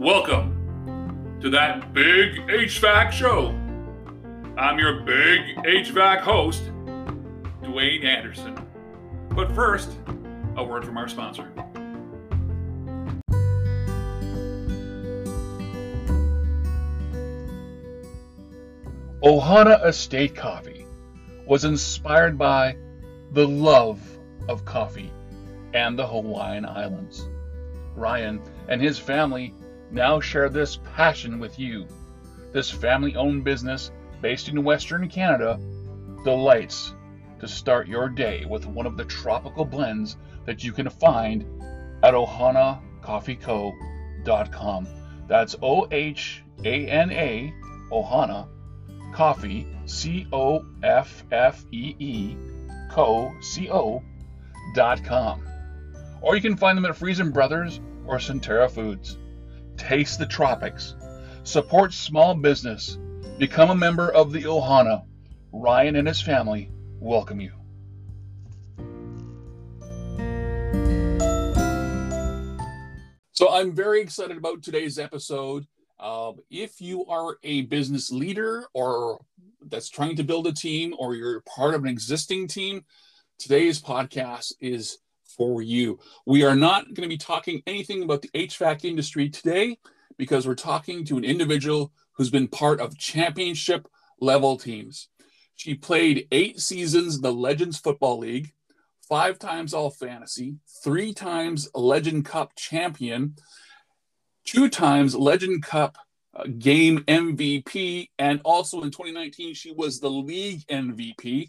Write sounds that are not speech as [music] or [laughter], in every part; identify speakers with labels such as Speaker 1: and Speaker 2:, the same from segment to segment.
Speaker 1: Welcome to that big HVAC show. I'm your big HVAC host, Dwayne Anderson. But first, a word from our sponsor. Ohana Estate Coffee was inspired by the love of coffee and the Hawaiian Islands. Ryan and his family now share this passion with you. This family owned business based in Western Canada delights to start your day with one of the tropical blends that you can find at ohanacoffeeco.com. That's O H A N A, Ohana Coffee, C O F F E E, Co, C O, dot com. Or you can find them at Freson Brothers or Centera Foods. Taste the tropics. Support small business. Become a member of the Ohana. Ryan and his family welcome you. So I'm very excited about today's episode. Uh, if you are a business leader or that's trying to build a team or you're part of an existing team, today's podcast is for you. We are not going to be talking anything about the HVAC industry today because we're talking to an individual who's been part of championship level teams. She played eight seasons in the Legends Football League, five times All Fantasy, three times Legend Cup champion, two times Legend Cup uh, game MVP, and also in 2019, she was the league MVP.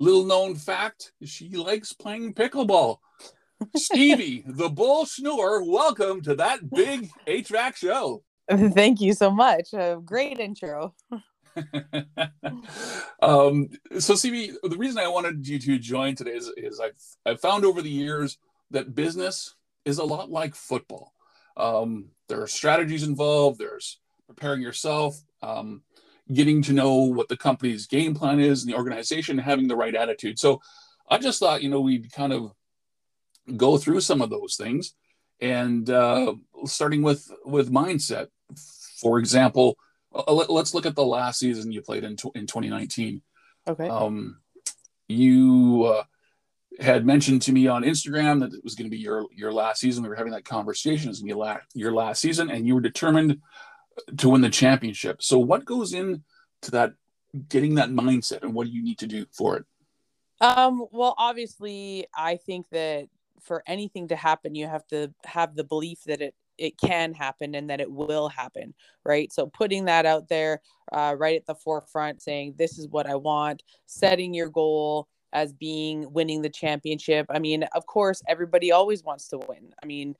Speaker 1: Little known fact, she likes playing pickleball. [laughs] Stevie, the bull schnoor, welcome to that big HVAC show. [laughs]
Speaker 2: Thank you so much. A great intro. [laughs]
Speaker 1: um, so, Stevie, the reason I wanted you to join today is, is I've, I've found over the years that business is a lot like football. Um, there are strategies involved, there's preparing yourself, um, getting to know what the company's game plan is and the organization, having the right attitude. So, I just thought, you know, we'd kind of go through some of those things and uh, starting with with mindset. For example uh, let, us look at the last season you played in, in 2019
Speaker 2: okay.
Speaker 1: Um, you uh, had mentioned to me on instagram that it was going to be your your last season. We were having that conversation. It was going to be la- your last season and you were determined to win the championship. So what goes into that getting that mindset and what do you need to do for it?
Speaker 2: Um, well obviously i think that for anything to happen you have to have the belief that it it can happen and that it will happen right? So putting that out there uh, right at the forefront saying this is what i want setting your goal as being winning the championship. I mean of course everybody always wants to win. I mean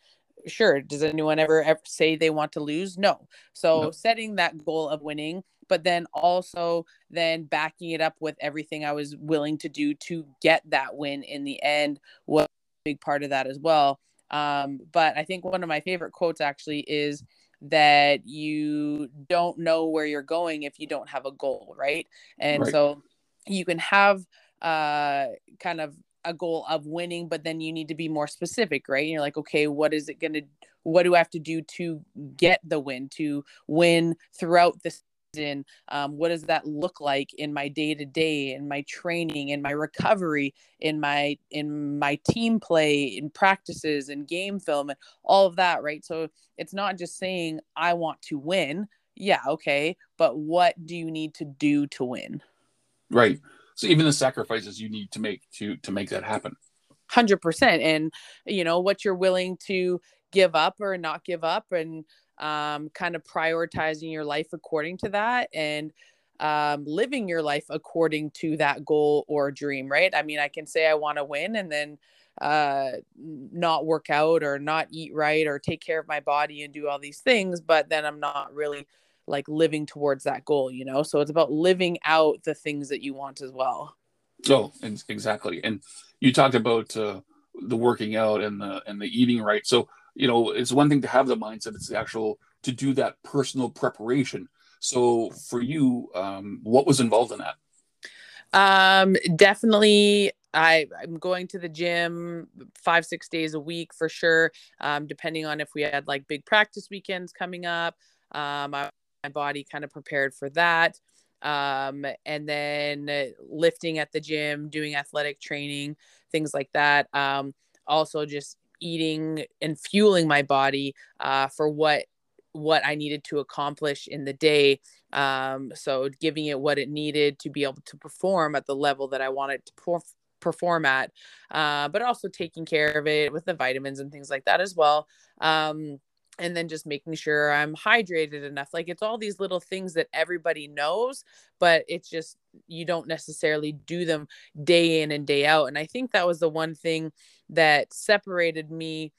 Speaker 2: sure does anyone ever, ever say they want to lose no so no. setting that goal of winning but then also then backing it up with everything i was willing to do to get that win in the end was a big part of that as well. Um, but I think one of my favorite quotes actually is that you don't know where you're going if you don't have a goal, right? And right. so you can have uh, kind of a goal of winning, but then you need to be more specific, right? And you're like, okay, what is it going to, what do I have to do to get the win, to win throughout the season? um, what does that look like in my day to day in my training in my recovery in my in my team play in practices and game film and all of that right so it's not just saying i want to win yeah okay but what do you need to do to win
Speaker 1: right so even the sacrifices you need to make to to make that happen
Speaker 2: 100% and you know what you're willing to give up or not give up and um, kind of prioritizing your life according to that and um, living your life according to that goal or dream, right? I mean, I can say I want to win and then uh, not work out or not eat right or take care of my body and do all these things, but then I'm not really like living towards that goal, you know? So it's about living out the things that you want as well.
Speaker 1: Oh, exactly. And you talked about uh, the working out and the and the eating right. So you know, it's one thing to have the mindset, it's the actual to do that personal preparation. So for you, um, what was involved in that?
Speaker 2: Um, definitely I, I'm going to the gym five, six days a week for sure. Um, depending on if we had like big practice weekends coming up. Um, I, my body kind of prepared for that. Um, and then lifting at the gym, doing athletic training, things like that. Um, also just eating and fueling my body uh, for what what I needed to accomplish in the day. Um, so giving it what it needed to be able to perform at the level that I wanted to perf- perform at, uh, but also taking care of it with the vitamins and things like that as well. Um, and then just making sure I'm hydrated enough. Like it's all these little things that everybody knows, but it's just you don't necessarily do them day in and day out. And I think that was the one thing that separated me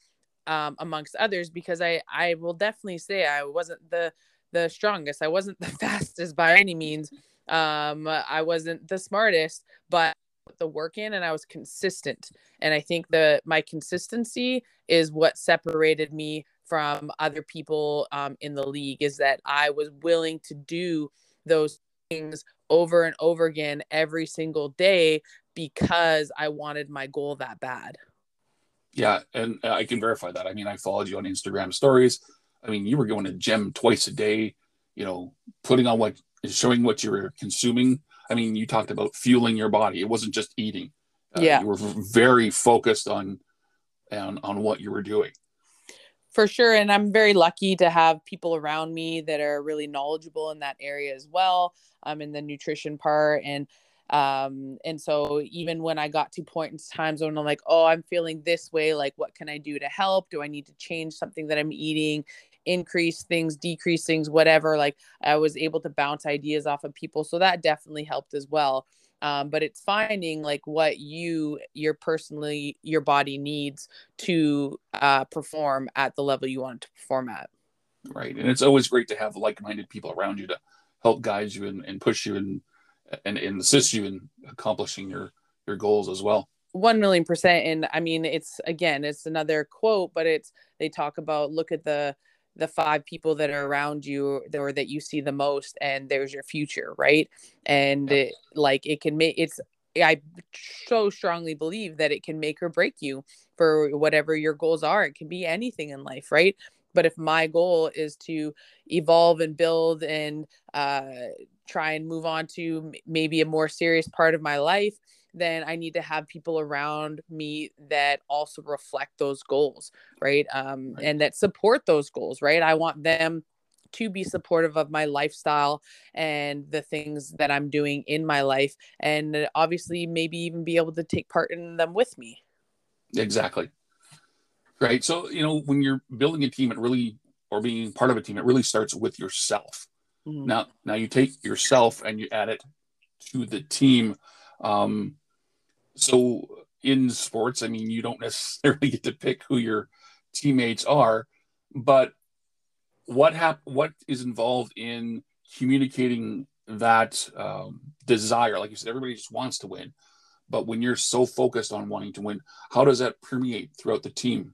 Speaker 2: um, amongst others because I I will definitely say I wasn't the the strongest. I wasn't [laughs] the fastest by any means. Um, I wasn't the smartest, but the work in and I was consistent. And I think that my consistency is what separated me from other people um, in the league is that I was willing to do those things over and over again every single day because I wanted my goal that bad.
Speaker 1: Yeah, and I can verify that. I mean, I followed you on Instagram stories. I mean, you were going to gym twice a day, you know, putting on what showing what you were consuming. I mean, you talked about fueling your body. It wasn't just eating.
Speaker 2: Uh, yeah.
Speaker 1: You were very focused on on on what you were doing.
Speaker 2: For sure, and I'm very lucky to have people around me that are really knowledgeable in that area as well. I'm um, in the nutrition part and um and so even when i got to point in times when i'm like oh i'm feeling this way like what can i do to help do i need to change something that i'm eating increase things decrease things whatever like i was able to bounce ideas off of people so that definitely helped as well um, but it's finding like what you your personally your body needs to uh, perform at the level you want to perform at.
Speaker 1: Right and it's always great to have like-minded people around you to help guide you and, and push you and and, and assist you in accomplishing your your goals as well.
Speaker 2: One million percent and i mean it's again it's another quote but it's they talk about look at the the five people that are around you or that you see the most and there's your future right? And yeah. it, like it can make it's i so strongly believe that it can make or break you for whatever your goals are. It can be anything in life right? But if my goal is to evolve and build and uh, try and move on to maybe a more serious part of my life then I need to have people around me that also reflect those goals, right? Um, right. And that support those goals, right? I want them to be supportive of my lifestyle and the things that I'm doing in my life, and obviously, maybe even be able to take part in them with me.
Speaker 1: Exactly. Right. So, you know, when you're building a team, it really, or being part of a team, it really starts with yourself. Mm-hmm. Now, now you take yourself and you add it to the team. Um, so in sports, I mean, you don't necessarily [laughs] get to pick who your teammates are, but what hap- what is involved in communicating that um, desire? Like you said, everybody just wants to win, but when you're so focused on wanting to win, how does that permeate throughout the team?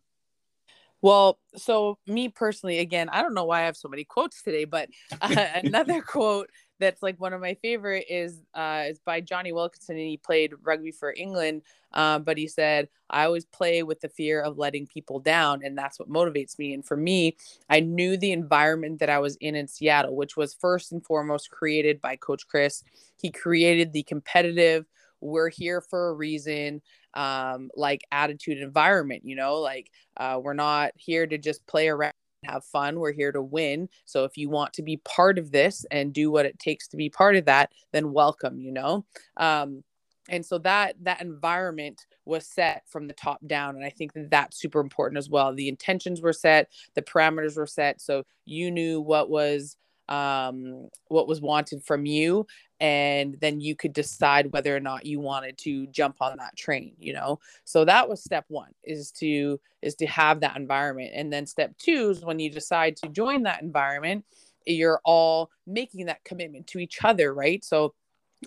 Speaker 2: Well, so me personally, again, I don't know why I have so many quotes today, but uh, [laughs] another quote that's like one of my favorite is uh is by Jonny Wilkinson and he played rugby for England. Um, but he said, I always play with the fear of letting people down, and that's what motivates me. And for me, I knew the environment that I was in in Seattle, which was first and foremost created by Coach Chris. He created the competitive, we're here for a reason um like attitude environment you know like uh we're not here to just play around have fun. We're here to win. So if you want to be part of this and do what it takes to be part of that, then welcome, you know? Um, and so that that environment was set from the top down and i think that that's super important as well the intentions were set the parameters were set so you knew what was um, what was wanted from you and then you could decide whether or not you wanted to jump on that train you know? So that was step one is to is to have that environment. And then step two is when you decide to join that environment you're all making that commitment to each other right? So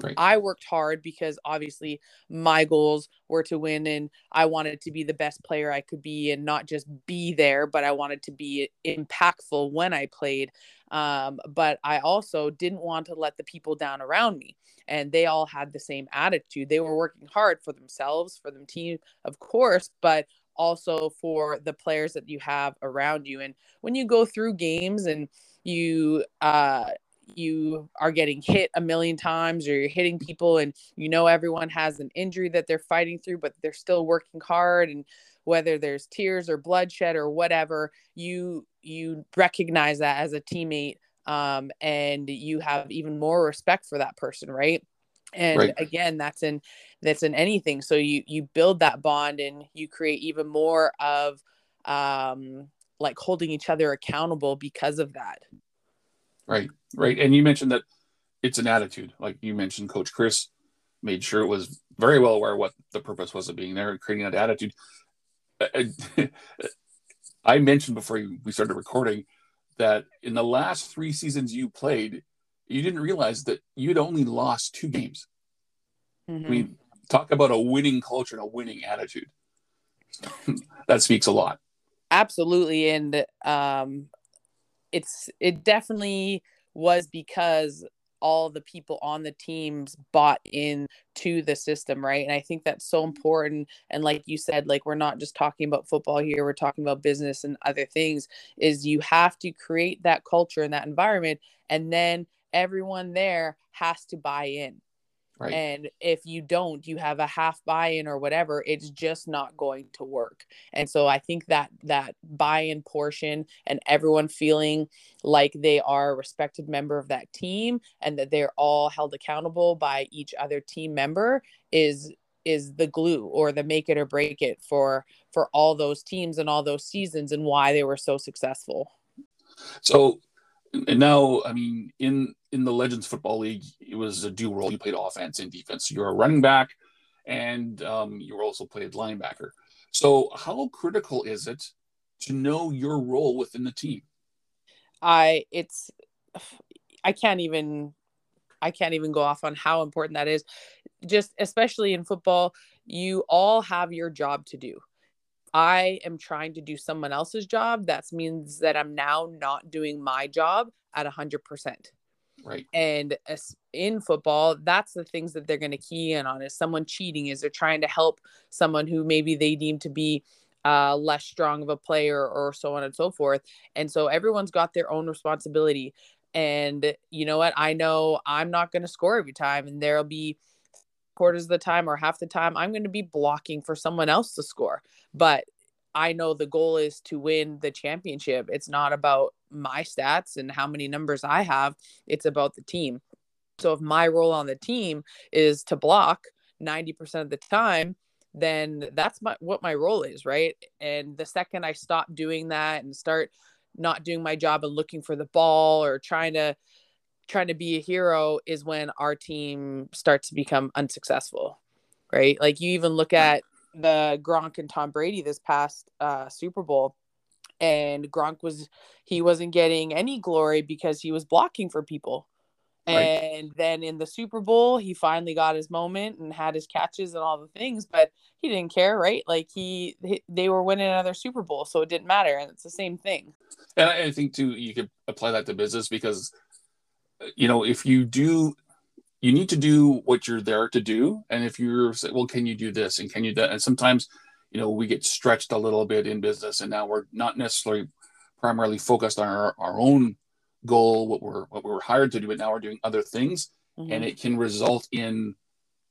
Speaker 2: Right. I worked hard because obviously my goals were to win and I wanted to be the best player I could be and not just be there, but I wanted to be impactful when I played. Um, but I also didn't want to let the people down around me. And they all had the same attitude. They were working hard for themselves, for the team, of course, but also for the players that you have around you. And when you go through games and you uh you are getting hit a million times or you're hitting people and you know everyone has an injury that they're fighting through but they're still working hard and whether there's tears or bloodshed or whatever you you recognize that as a teammate um, and you have even more respect for that person right? And right. again that's in that's in anything. So you you build that bond and you create even more of um like holding each other accountable because of that
Speaker 1: Right, right. And you mentioned that it's an attitude. Like you mentioned, Coach Chris made sure it was very well aware what the purpose was of being there, and creating that attitude. [laughs] I mentioned before we started recording that in the last three seasons you played, you didn't realize that you'd only lost two games. Mm-hmm. I mean, talk about a winning culture and a winning attitude. [laughs] that speaks a lot.
Speaker 2: Absolutely. And um, it's it definitely was because all the people on the teams bought in to the system right? And i think that's so mm-hmm. important. And like you said like we're not just talking about football here we're talking about business and other things is you have to create that culture and that environment and then everyone there has to buy in Right. And if you don't, you have a half buy-in or whatever, it's just not going to work. And so I think that that buy-in portion and everyone feeling like they are a respected member of that team and that they're all held accountable by each other team member is is the glue or the make it or break it for for all those teams and all those seasons and why they were so successful.
Speaker 1: So and now I mean in in the Legends Football League, it was a dual role. You played offense and defense. You're a running back, and um, you also played linebacker. So, how critical is it to know your role within the team?
Speaker 2: I it's I can't even I can't even go off on how important that is. Just especially in football, you all have your job to do. I am trying to do someone else's job. That means that I'm now not doing my job at 100%.
Speaker 1: Right.
Speaker 2: And in football, that's the things that they're going to key in on is someone cheating, is they're trying to help someone who maybe they deem to be uh, less strong of a player or so on and so forth. And so everyone's got their own responsibility. And you know what? I know I'm not going to score every time, and there'll be quarters of the time or half the time I'm going to be blocking for someone else to score. But I know the goal is to win the championship. It's not about my stats and how many numbers I have, it's about the team. So if my role on the team is to block 90% of the time, then that's my what my role is, right? And the second I stop doing that and start not doing my job and looking for the ball or trying to trying to be a hero is when our team starts to become unsuccessful, right? Like you even look at the Gronk and Tom Brady this past uh, Super Bowl, and Gronk was he wasn't getting any glory because he was blocking for people. Right. And then in the Super Bowl, he finally got his moment and had his catches and all the things, but he didn't care, right? Like he, he they were winning another Super Bowl, so it didn't matter, and it's the same thing.
Speaker 1: And I think too, you could apply that to business because, you know, if you do you need to do what you're there to do. And if you're, well, can you do this and can you that? And sometimes, you know, we get stretched a little bit in business, and now we're not necessarily primarily focused on our, our own goal, what we're what we're hired to do, but now we're doing other things, mm-hmm. and it can result in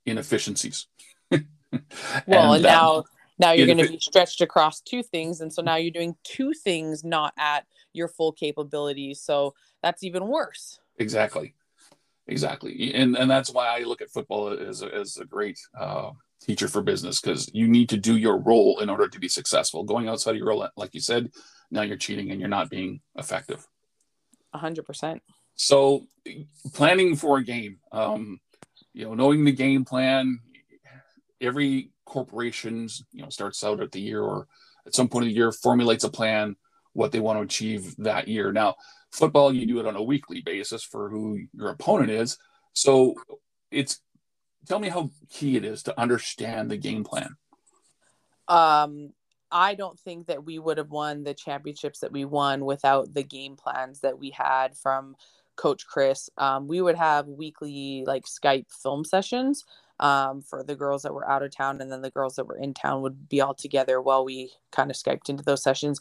Speaker 1: inefficiencies. [laughs]
Speaker 2: well, and, and now now you're going to be stretched across two things, and so now you're doing two things not at your full capabilities. So that's even worse.
Speaker 1: Exactly. Exactly, and and that's why I look at football as a, as a great uh, teacher for business because you need to do your role in order to be successful. Going outside of your role, like you said, now you're cheating and you're not being effective.
Speaker 2: A hundred percent.
Speaker 1: So, planning for a game, um, you know, knowing the game plan. Every corporations, you know, starts out at the year or at some point of the year formulates a plan what they want to achieve that year. Now, football, you do it on a weekly basis for who your opponent is. So, it's tell me how key it is to understand the game plan.
Speaker 2: Um, I don't think that we would have won the championships that we won without the game plans that we had from Coach Chris. Um, we would have weekly like Skype film sessions um, for the girls that were out of town, and then the girls that were in town would be all together while we kind of Skyped into those sessions.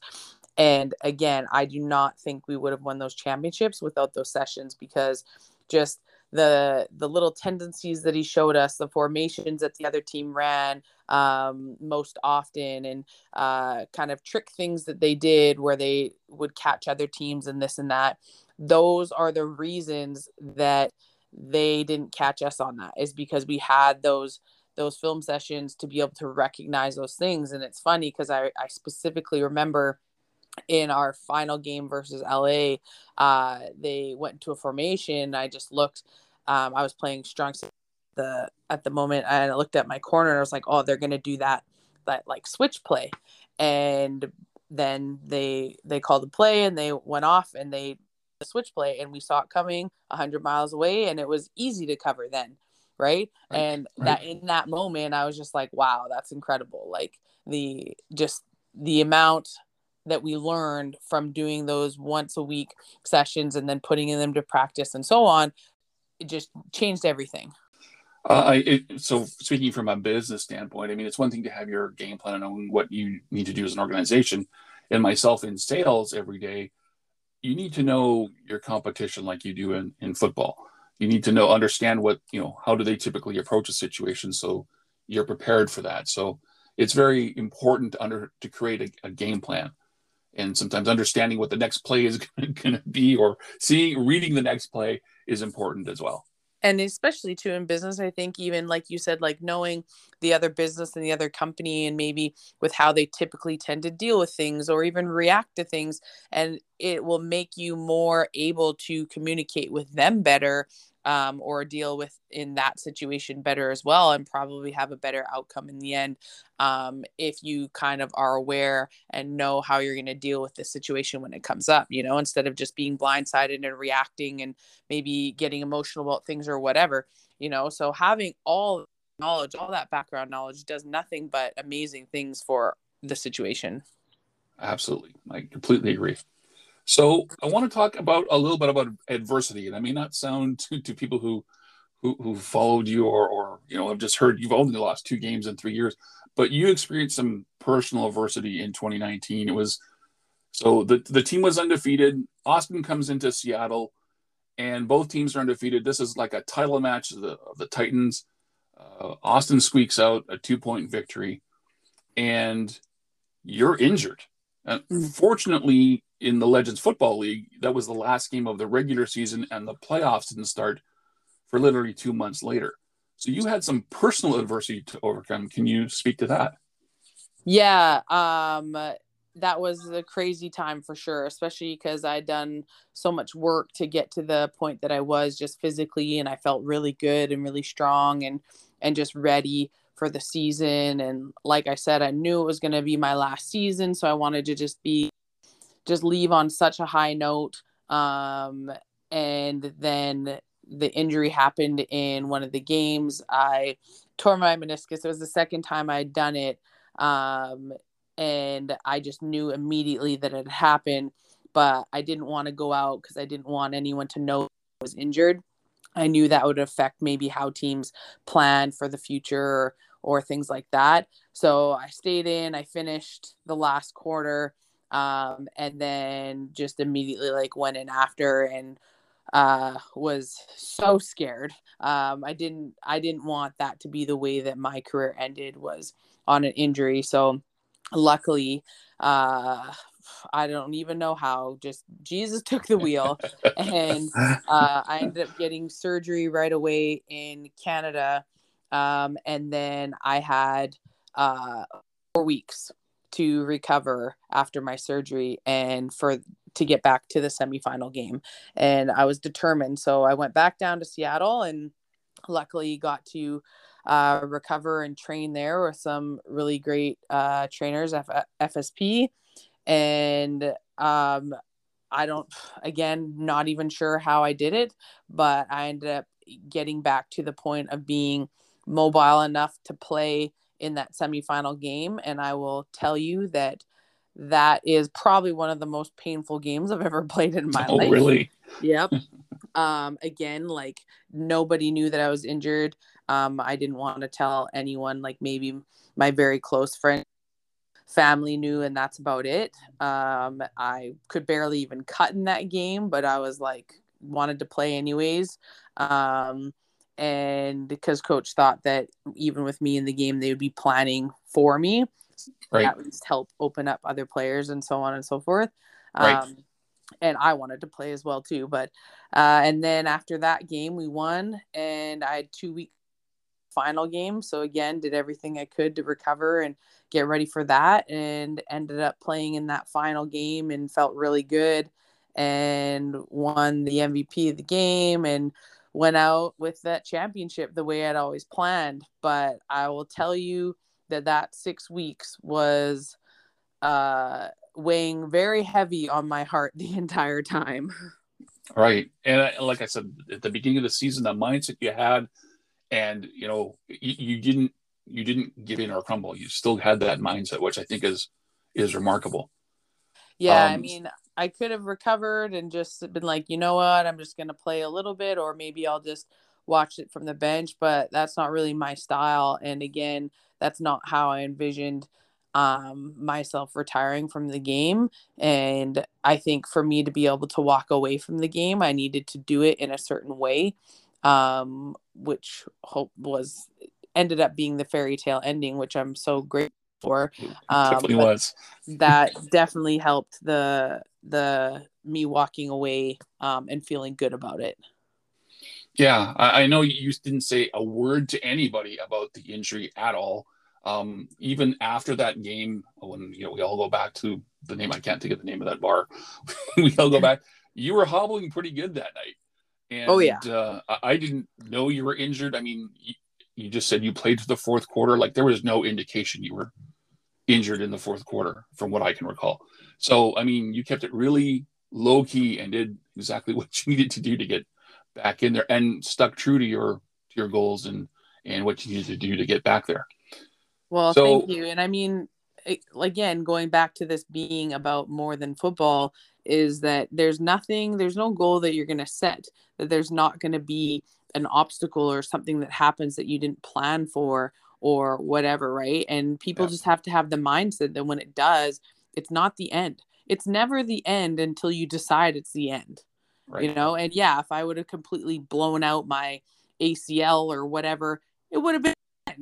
Speaker 2: And again, I do not think we would have won those championships without those sessions because just the the little tendencies that he showed us, the formations that the other team ran um, most often, and uh, kind of trick things that they did where they would catch other teams and this and that. Those are the reasons that they didn't catch us on that is because we had those those film sessions to be able to recognize those things and it's funny because I, I specifically remember in our final game versus LA, uh, they went to a formation. I just looked. Um, I was playing strong the at the moment, and I looked at my corner and I was like, "Oh, they're gonna do that that like switch play," and then they they called the play and they went off and they the switch play and we saw it coming 100 miles away and it was easy to cover then right, right. and right. that in that moment i was just like wow that's incredible like the just the amount that we learned from doing those once a week sessions and then putting them to practice and so on it just changed everything.
Speaker 1: Uh, I, it, so speaking from a business standpoint i mean it's one thing to have your game plan and knowing what you need to do as an organization. And myself in sales every day you need to know your competition like you do in, in football. You need to know understand what you know how do they typically approach a situation so you're prepared for that. So it's very important to under to create a, a game plan and sometimes understanding what the next play is [laughs] going to be or seeing reading the next play is important as well.
Speaker 2: And especially too in business i think even like you said like knowing the other business and the other company and maybe with how they typically tend to deal with things or even react to things and it will make you more able to communicate with them better um, or deal with in that situation better as well and probably have a better outcome in the end um, if you kind of are aware and know how you're going to deal with the situation when it comes up you know instead of just being blindsided and reacting and maybe getting emotional about things or whatever you know? So having all knowledge all that background knowledge does nothing but amazing things for the situation.
Speaker 1: Absolutely. I completely agree so I want to talk about a little bit about adversity, and I may not sound to, [laughs] to people who, who who followed you or or you know have just heard you've only lost two games in three years, but you experienced some personal adversity in 2019. It was so the the team was undefeated. Austin comes into Seattle, and both teams are undefeated. This is like a title match of the of the Titans. Uh, Austin squeaks out a two point victory, and you're injured. And mm. fortunately, in the Legends Football League, that was the last game of the regular season, and the playoffs didn't start for literally two months later. So you had some personal adversity to overcome. Can you speak to that?
Speaker 2: Yeah, um, that was a crazy time for sure, especially because I'd done so much work to get to the point that I was just physically, and I felt really good and really strong and and just ready for the season. And like I said, I knew it was going to be my last season, so I wanted to just be just leave on such a high note. Um, and then the injury happened in one of the games. I tore my meniscus. It was the second time I'd done it. Um, and I just knew immediately that it happened, but I didn't want to go out because I didn't want anyone to know I was injured. I knew that would affect maybe how teams plan for the future or, things like that. So I stayed in, I finished the last quarter um, and then just immediately like went in after and uh, was so scared. Um, I didn't I didn't want that to be the way that my career ended was on an injury. So luckily, uh, I don't even know how. Just Jesus [laughs] took the wheel, and [laughs] uh, I ended up getting surgery right away in Canada, um, and then I had uh, four weeks to recover after my surgery and for to get back to the semifinal game. And I was determined. So I went back down to Seattle and luckily got to uh, recover and train there with some really great uh, trainers, F- FSP. And um, I don't, again, not even sure how I did it, but I ended up getting back to the point of being mobile enough to play in that semifinal game. And I will tell you that that is probably one of the most painful games I've ever [laughs] played in my
Speaker 1: oh,
Speaker 2: life.
Speaker 1: really?
Speaker 2: Yep. [laughs] um, again, like nobody knew that I was injured. Um, I didn't want to tell anyone, like maybe my very close friend, family knew, and that's about it. Um, I could barely even cut in that game, but I was like, wanted to play anyways. Um, and because coach thought that even with me in the game, they would be planning for me, right. at least help open up other players and so on and so forth. Right. Um, and I wanted to play as well too. But uh, and then after that game, we won, and I had two week final game. So again, did everything I could to recover and get ready for that, and ended up playing in that final game and felt really good, and won the MVP of the game and went out with that championship the way I'd always planned. But I will tell you that that six weeks was uh weighing very heavy on my heart [laughs] the entire time.
Speaker 1: Right. And I, like I said, at the beginning of the season, the mindset you had, and you know, you, you didn't you didn't give in or crumble. You still had that mindset, which I think is is remarkable.
Speaker 2: Yeah, um, I mean, I could have recovered and just been like, you know what, I'm just gonna play a little bit, or maybe I'll just watch it from the bench. But that's not really my style. And again, that's not how I envisioned um, myself retiring from the game. And I think for me to be able to walk away from the game, I needed to do it in a certain way, um, which hope was ended up being the fairy tale ending, which I'm so grateful for.
Speaker 1: Um, definitely was.
Speaker 2: that definitely helped the the me walking away um, and feeling good about it.
Speaker 1: Yeah, I, I know you didn't say a word to anybody about the injury at all um, even after that game, when you know we all go back to the name, I can't think of the name of that bar. [laughs] we all go back. You were hobbling pretty good that night. And,
Speaker 2: oh yeah.
Speaker 1: Uh, I didn't know you were injured. I mean, you, you just said you played to the fourth quarter. Like there was no indication you were injured in the fourth quarter, from what I can recall. So I mean, you kept it really low key and did exactly [laughs] what you needed to do to get back in there, and stuck true to your to your goals and and what you needed to do to get back there.
Speaker 2: Well, so, thank you. And I mean, again, going back to this being about more than football, is that there's nothing, there's no goal that you're going to set, that there's not going to be an obstacle or something that happens that you didn't plan for or whatever, right? And people yeah. just have to have the mindset that when it does, it's not the end. It's never the end until you decide it's the end. Right. You know, and yeah, if I would have completely blown out my ACL or whatever, it would have been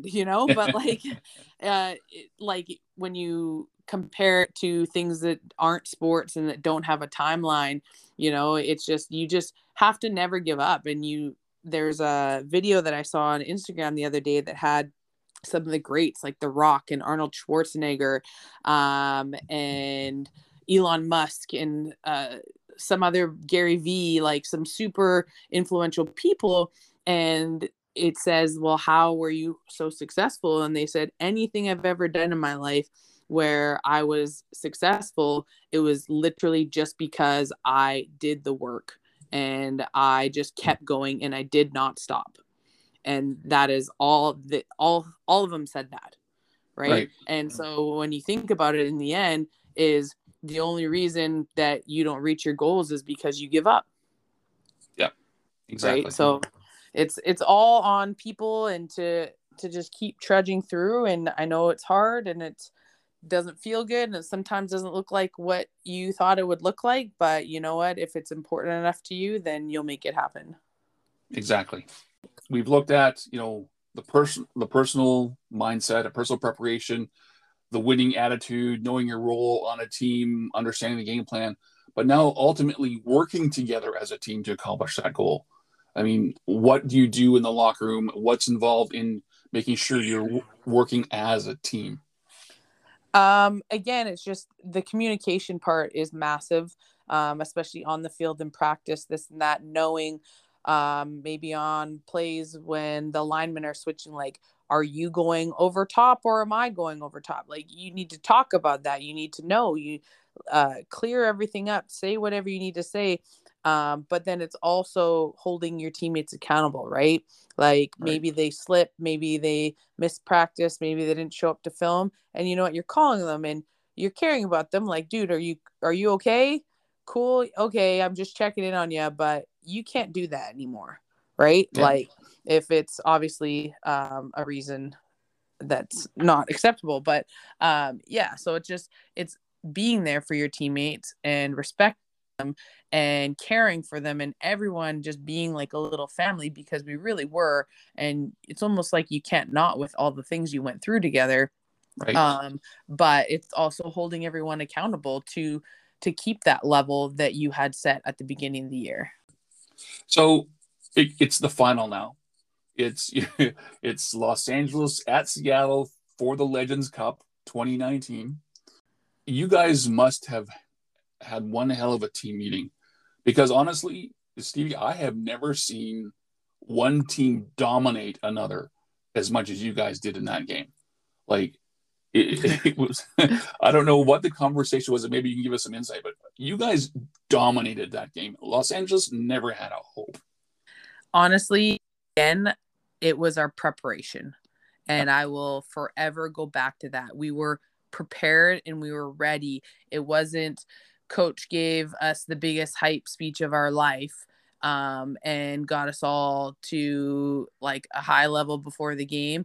Speaker 2: you know but like [laughs] [laughs] uh it, like when you compare it to things that aren't sports and that don't have a timeline you know it's just you just have to never give up and you there's a video that i saw on instagram the other day that had some of the greats like the rock and arnold schwarzenegger um and elon musk and uh some other gary vee like some super influential people and it says, Well, how were you so successful? And they said, Anything I've ever done in my life where I was successful, it was literally just because I did the work and I just kept going and I did not stop. And that is all that all all of them said that. Right? right. And mm. so when you think about it in the end, is the only reason that you don't reach your goals is because you give up.
Speaker 1: Yeah. Exactly.
Speaker 2: Right. So it's it's all on people and to to just keep trudging through and i know it's hard and it doesn't feel good and it sometimes doesn't look like what you thought it would look like but you know what if it's important enough to you then you'll make it happen
Speaker 1: exactly we've looked at you know the person the personal mindset a personal preparation the winning attitude knowing your role on a team understanding the game plan but now ultimately working together as a team to accomplish that goal I mean, what do you do in the locker room? What's involved in making sure you're working as a team?
Speaker 2: Um, again, it's just the communication part is massive, um, especially on the field in practice, this and that, knowing um, maybe on plays when the linemen are switching, like, are you going over top or am I going over top? Like, you need to talk about that. You need to know, you uh, clear everything up, say whatever you need to say. Um, but then it's also holding your teammates accountable right? Like
Speaker 1: Right.
Speaker 2: maybe they slip maybe they missed practice maybe they didn't show up to film. And you know what? You're calling them and you're caring about them. Like dude are you are you okay? Cool. Okay i'm just checking in on you but you can't do that anymore right
Speaker 1: Yeah.
Speaker 2: like if it's obviously um, a reason that's not acceptable but um, yeah so it's just it's being there for your teammates and respect them and caring for them and everyone just being like a little family because we really were and it's almost like you can't not with all the things you went through together
Speaker 1: Right.
Speaker 2: um but it's also holding everyone accountable to to keep that level that you had set at the beginning of the year
Speaker 1: So it, it's the final now. It's [laughs] it's Los Angeles at Seattle for the Legends Cup 2019. You guys must have had one hell of a team meeting because honestly, Stevie, I have never seen one team dominate another as much as you guys did in that game. Like it, [laughs] it was, [laughs] I don't know what the conversation was, and maybe you can give us some insight, but you guys dominated that game. Los Angeles never had a hope.
Speaker 2: honestly again it was our preparation. And i will forever go back to that. We were prepared and we were ready. It wasn't coach gave us the biggest hype speech of our life um, and got us all to like a high level before the game.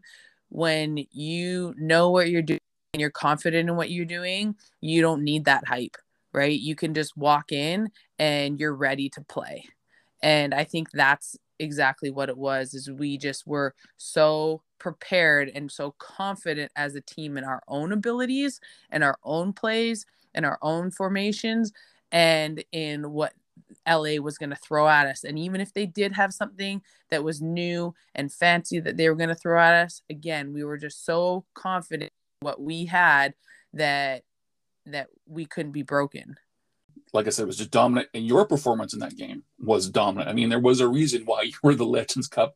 Speaker 2: When you know what you're doing and you're confident in what you're doing you don't need that hype right? You can just walk in and you're ready to play. And i think that's exactly what it was is we just were so prepared and so confident as a team in our own abilities and our own plays and our own formations and in what LA was going to throw at us. And even if they did have something that was new and fancy that they were going to throw at us again we were just so confident what we had that that we couldn't be broken
Speaker 1: like I said, it was just dominant, and your performance in that game was dominant. I mean, there was a reason why [laughs] you were the Legends Cup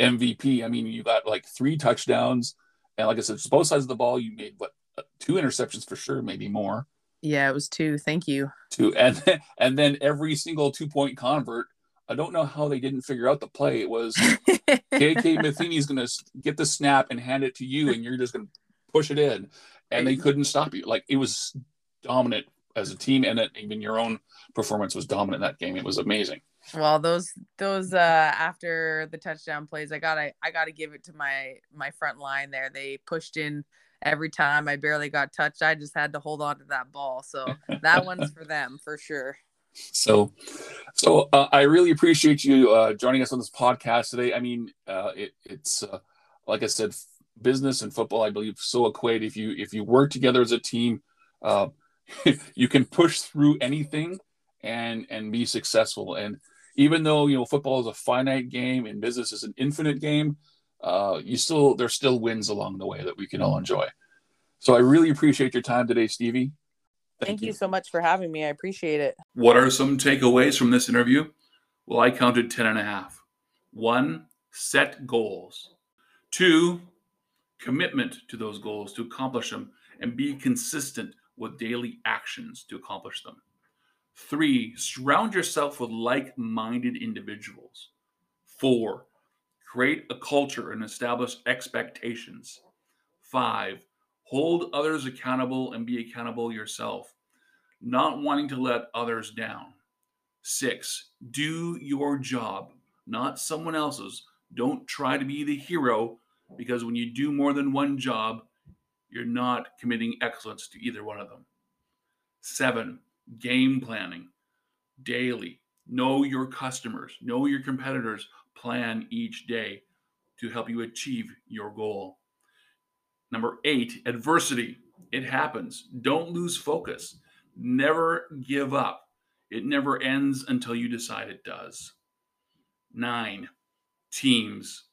Speaker 1: MVP. I mean, you got like three touchdowns, and like I said, both sides of the ball. You made what uh, two interceptions for sure, maybe more.
Speaker 2: yeah it was two thank you
Speaker 1: Two, [laughs] and then, and then every single two point convert. I don't know how they didn't figure out the play. It was [laughs] KK Matheny's going to get the snap and hand it to you, and you're just going to push it in, and they couldn't stop you. Like it was dominant as a team, and it, even your own performance was dominant in that game. It was amazing.
Speaker 2: Well, those those uh after the touchdown plays, I gotta I gotta give it to my my front line there. They pushed in every time. I barely got touched. I just had to hold on to that ball. So [laughs] that one's for them for sure.
Speaker 1: So, so uh, I really appreciate you uh, joining us on this podcast today. I mean, uh, it, it's uh, like I said, business and football, I believe, so equate. If you if you work together as a team, uh, [laughs] you can push through anything and and be successful. And even though you know football is a finite game and business is an infinite game, uh, you still there's still wins along the way that we can all enjoy. So I really appreciate your time today, Stevie.
Speaker 2: Thank, you. so much for having me. I appreciate it.
Speaker 1: What are some takeaways from this interview? Well, I counted 10 and a half. One, set goals. Two, commitment to those goals to accomplish them and be consistent with daily actions to accomplish them. Three, surround yourself with like minded individuals. Four, create a culture and establish expectations. Five, hold others accountable and be accountable yourself, not wanting to let others down. Six, do your job, not someone else's. Don't try to be the hero because when you do more than one job, you're not committing excellence to either one of them. Seven, game planning daily. Know your customers, know your competitors, plan each day to help you achieve your goal. Number eight, adversity. It happens. Don't lose focus. Never give up. It never ends until you decide it does. Nine, teams.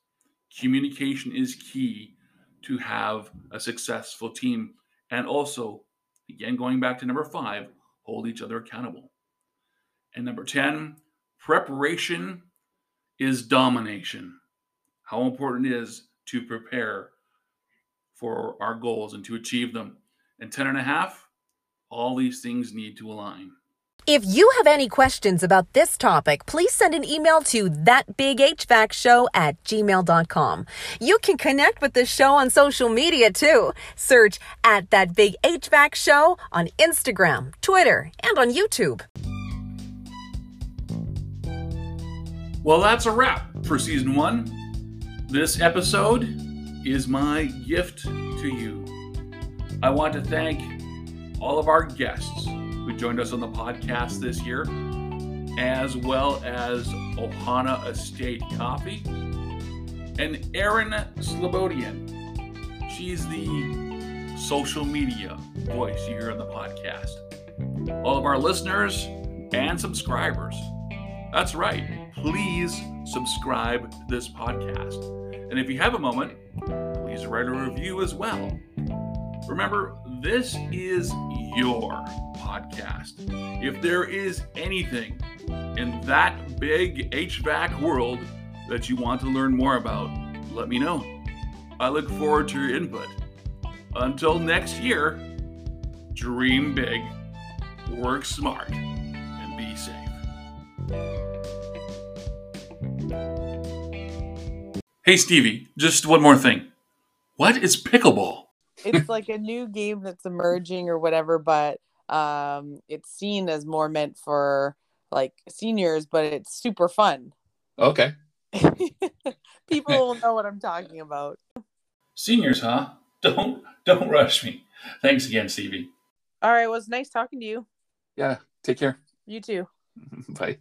Speaker 1: Communication is key to have a successful team. And also, again, going back to number five, hold each other accountable. And number 10, preparation is domination. How important it is to prepare for our goals and to achieve them. And 10 and a half, all these things need to align.
Speaker 3: If you have any questions about this topic, please send an email to thatbighvacshow at gmail.com. You can connect with the show on social media too. Search at That Big HVAC Show on Instagram, Twitter, and on YouTube.
Speaker 1: Well, that's a wrap for season one. This episode is my gift to you. I want to thank all of our guests who joined us on the podcast this year, as well as Ohana Estate Coffee and Erin Slobodian. She's the social media voice you hear on the podcast. All of our listeners and subscribers. That's right. Please subscribe to this podcast. And if you have a moment, please write a review as well. Remember, this is your podcast. If there is anything in that big HVAC world that you want to learn more about, let me know. I look forward to your input. Until next year, dream big, work smart, and be safe. Hey, Stevie, just one more thing. What is pickleball?
Speaker 2: It's [laughs] like a new game that's emerging or whatever, but um, it's seen as more meant for like seniors, but it's super fun.
Speaker 1: Okay. [laughs]
Speaker 2: People will know what I'm talking about.
Speaker 1: Seniors, huh? Don't don't rush me. Thanks again, Stevie.
Speaker 2: All right, well, it's nice talking to you.
Speaker 1: Yeah, take care.
Speaker 2: You too. [laughs]
Speaker 1: Bye.